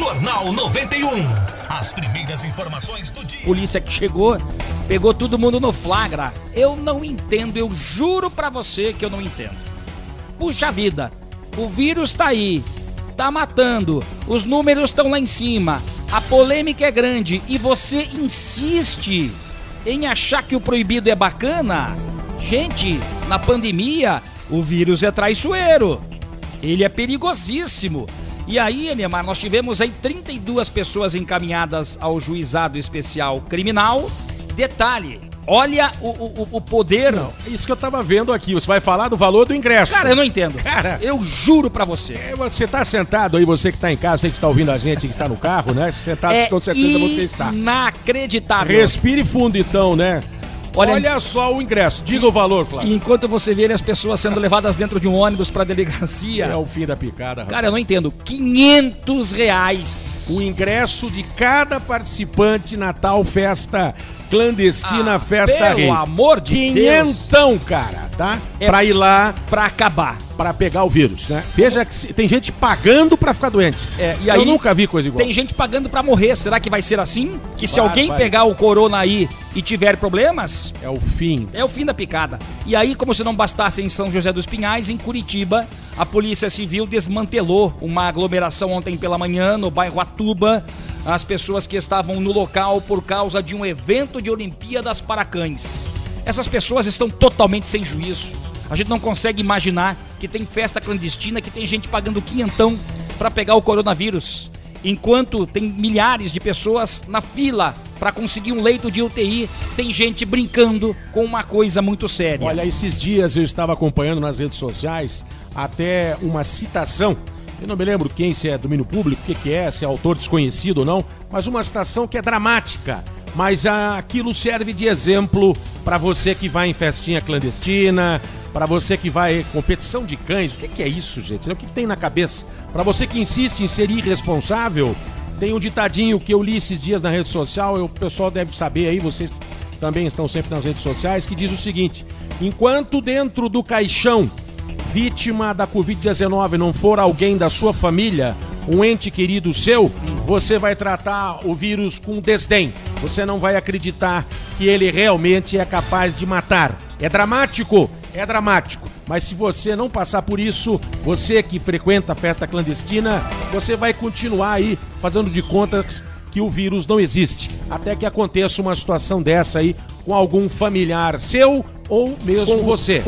Jornal 91. As primeiras informações do dia. Polícia que chegou, pegou todo mundo no flagra. Eu não entendo, eu juro pra você que eu não entendo. Puxa vida, o vírus tá aí, tá matando, os números estão lá em cima, a polêmica é grande e você insiste em achar que o proibido é bacana? Gente, na pandemia, o vírus é traiçoeiro. Ele é perigosíssimo. E aí, Neymar, nós tivemos aí 32 pessoas encaminhadas ao juizado especial criminal. Detalhe, olha o, o, o poder. Não, isso que eu tava vendo aqui. Você vai falar do valor do ingresso. Cara, eu não entendo. Cara, eu juro pra você. É, você tá sentado aí, você que tá em casa, você que está ouvindo a gente, que está no carro, né? Sentado, É com certeza você está. inacreditável. Respire fundo então, né? Olha- Olha, só o ingresso. Diga o valor, claro. Enquanto você vê as pessoas sendo levadas dentro de um ônibus pra delegacia. É o fim da picada, rapaz. Cara, eu não entendo. 500 reais. O ingresso de cada participante na tal festa clandestina, Ah, festa pelo rei. amor de Quinhentão, cara, tá? É- Pra ir lá, Pra acabar. pra pegar o vírus, né? Veja que se- tem gente pagando pra ficar doente. É, e Eu aí nunca vi coisa igual. Tem gente pagando pra morrer. Será que vai ser assim? Que se Vai, alguém vai. pegar o corona aí e tiver problemas, É o fim. é o fim da picada. E aí, como se não bastasse em São José dos Pinhais, em Curitiba, a Polícia Civil desmantelou uma aglomeração ontem pela manhã no bairro Atuba. As pessoas que estavam no local por causa de um evento de Olimpíadas para Cães. Essas pessoas estão totalmente sem juízo. A gente não consegue imaginar que tem festa clandestina, que tem gente pagando quinhentão para pegar o coronavírus. Enquanto tem milhares de pessoas na fila para conseguir um leito de UTI, tem gente brincando com uma coisa muito séria. Olha, esses dias eu estava acompanhando nas redes sociais até uma citação. Eu não me lembro quem, se é domínio público, o que, que é, se é autor desconhecido ou não, mas uma citação que é dramática. Mas ah, aquilo serve de exemplo para você que vai em festinha clandestina, para você que vai competição de cães. O que, que é isso, gente? O que, que tem na cabeça? Para você que insiste em ser irresponsável, tem um ditadinho que eu li esses dias na rede social, o pessoal deve saber aí, vocês também estão sempre nas redes sociais, que diz o seguinte: enquanto dentro do caixão vítima da Covid-19 não for alguém da sua família, um ente querido seu, você vai tratar o vírus com desdém. Você não vai acreditar que ele realmente é capaz de matar. É dramático? É dramático. Mas se você não passar por isso, você que frequenta a festa clandestina, você vai continuar aí fazendo de contas que o vírus não existe. Até que aconteça uma situação dessa aí com algum familiar seu ou mesmo você.